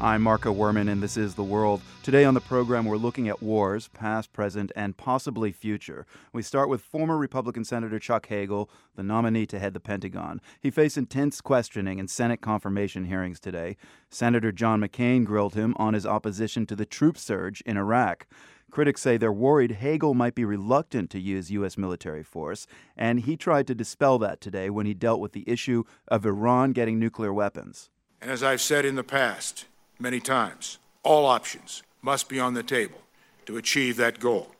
I'm Marco Werman, and this is The World. Today on the program, we're looking at wars, past, present, and possibly future. We start with former Republican Senator Chuck Hagel, the nominee to head the Pentagon. He faced intense questioning in Senate confirmation hearings today. Senator John McCain grilled him on his opposition to the troop surge in Iraq. Critics say they're worried Hagel might be reluctant to use U.S. military force, and he tried to dispel that today when he dealt with the issue of Iran getting nuclear weapons. And as I've said in the past, many times. All options must be on the table to achieve that goal.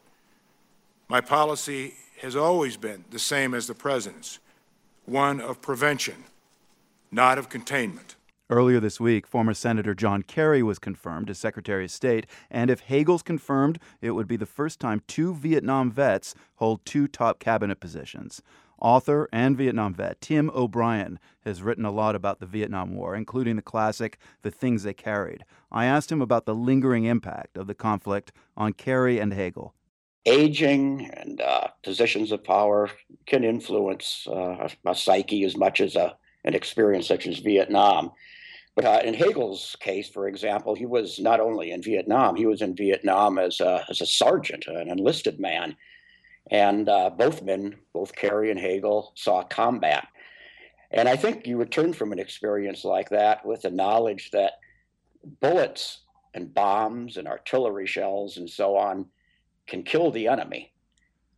My policy has always been the same as the President's one of prevention, not of containment. Earlier this week, former Senator John Kerry was confirmed as Secretary of State, and if Hagel's confirmed, it would be the first time two Vietnam vets hold two top cabinet positions. Author and Vietnam vet Tim O'Brien has written a lot about the Vietnam War, including the classic The Things They Carried. I asked him about the lingering impact of the conflict on Kerry and Hagel. Aging and uh, positions of power can influence uh, a psyche as much as a, an experience such as Vietnam. But uh, in Hagel's case, for example, he was not only in Vietnam, he was in Vietnam as a, as a sergeant, an enlisted man. And uh, both men, both Kerry and Hagel, saw combat. And I think you return from an experience like that with the knowledge that bullets and bombs and artillery shells and so on can kill the enemy.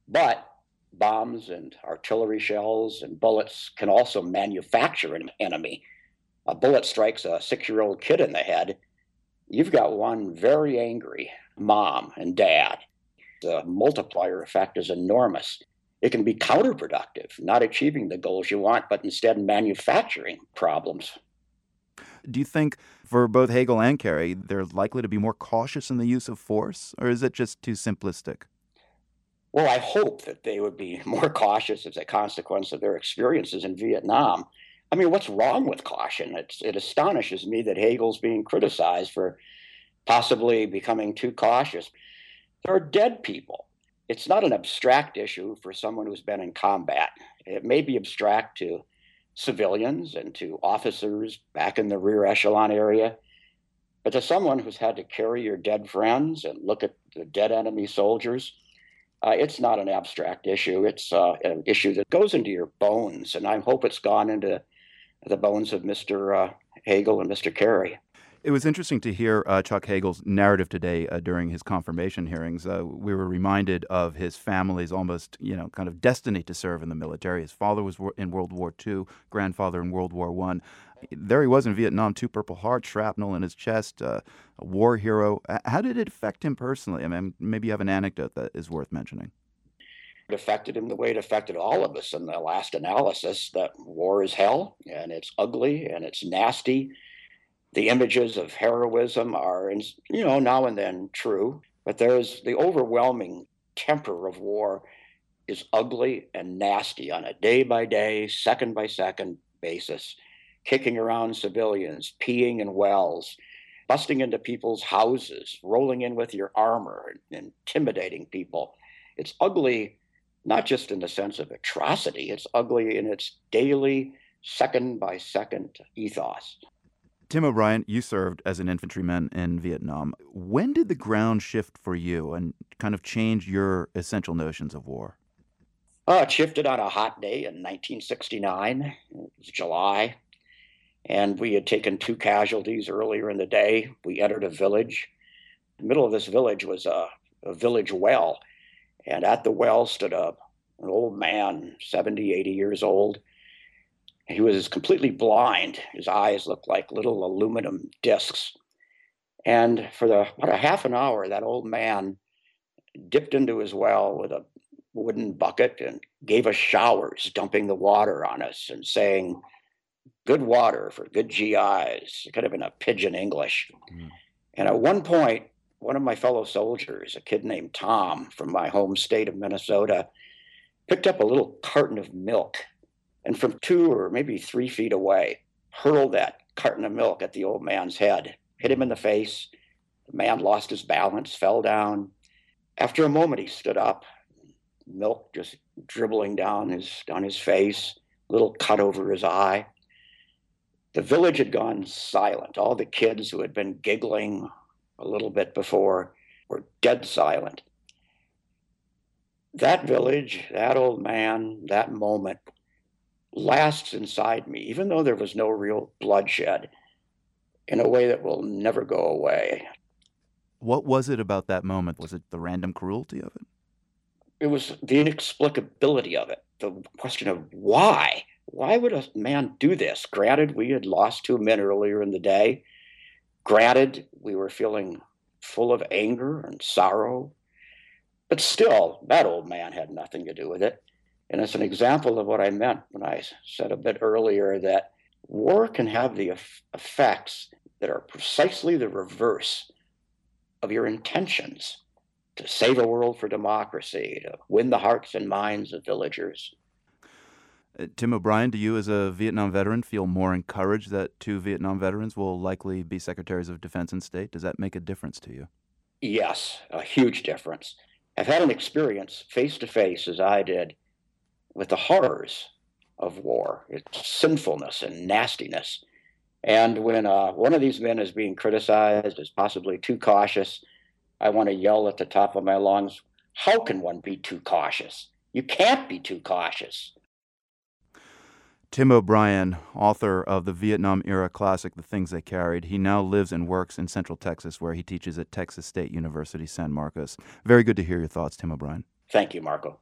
But bombs and artillery shells and bullets can also manufacture an enemy. A bullet strikes a six year old kid in the head. You've got one very angry mom and dad the multiplier effect is enormous. It can be counterproductive, not achieving the goals you want, but instead manufacturing problems. Do you think for both Hagel and Kerry, they're likely to be more cautious in the use of force, or is it just too simplistic? Well, I hope that they would be more cautious as a consequence of their experiences in Vietnam. I mean, what's wrong with caution? It's, it astonishes me that Hagel's being criticized for possibly becoming too cautious. There are dead people. It's not an abstract issue for someone who's been in combat. It may be abstract to civilians and to officers back in the rear echelon area, but to someone who's had to carry your dead friends and look at the dead enemy soldiers, uh, it's not an abstract issue. It's uh, an issue that goes into your bones, and I hope it's gone into the bones of Mr. Uh, Hagel and Mr. Kerry. It was interesting to hear uh, Chuck Hagel's narrative today uh, during his confirmation hearings. Uh, we were reminded of his family's almost, you know, kind of destiny to serve in the military. His father was in World War II, grandfather in World War One. There he was in Vietnam, two Purple Heart, shrapnel in his chest, uh, a war hero. How did it affect him personally? I mean, maybe you have an anecdote that is worth mentioning. It affected him the way it affected all of us in the last analysis that war is hell and it's ugly and it's nasty the images of heroism are, you know, now and then true, but there's the overwhelming temper of war is ugly and nasty on a day by day, second by second basis, kicking around civilians, peeing in wells, busting into people's houses, rolling in with your armor, intimidating people. It's ugly not just in the sense of atrocity, it's ugly in its daily, second by second ethos. Tim O'Brien, you served as an infantryman in Vietnam. When did the ground shift for you and kind of change your essential notions of war? Uh, it shifted on a hot day in 1969. It was July. And we had taken two casualties earlier in the day. We entered a village. The middle of this village was a, a village well. And at the well stood a, an old man, 70, 80 years old he was completely blind. His eyes looked like little aluminum discs. And for the, about a half an hour, that old man dipped into his well with a wooden bucket and gave us showers, dumping the water on us and saying, Good water for good GIs, It kind of in a pidgin English. Mm. And at one point, one of my fellow soldiers, a kid named Tom from my home state of Minnesota, picked up a little carton of milk and from two or maybe three feet away, hurled that carton of milk at the old man's head, hit him in the face. The man lost his balance, fell down. After a moment, he stood up, milk just dribbling down his down his face, little cut over his eye. The village had gone silent. All the kids who had been giggling a little bit before were dead silent. That village, that old man, that moment lasts inside me, even though there was no real bloodshed, in a way that will never go away. What was it about that moment? Was it the random cruelty of it? It was the inexplicability of it, the question of why. Why would a man do this? Granted, we had lost two men earlier in the day. Granted, we were feeling full of anger and sorrow. But still, that old man had nothing to do with it. And it's an example of what I meant when I said a bit earlier that war can have the effects that are precisely the reverse of your intentions to save a world for democracy, to win the hearts and minds of villagers. Uh, Tim O'Brien, do you, as a Vietnam veteran, feel more encouraged that two Vietnam veterans will likely be secretaries of defense and state? Does that make a difference to you? Yes, a huge difference. I've had an experience face to face, as I did, with the horrors of war, its sinfulness and nastiness. And when uh, one of these men is being criticized as possibly too cautious, I want to yell at the top of my lungs, How can one be too cautious? You can't be too cautious. Tim O'Brien, author of the Vietnam era classic The Things They Carried, he now lives and works in Central Texas, where he teaches at Texas State University San Marcos. Very good to hear your thoughts, Tim O'Brien. Thank you, Marco.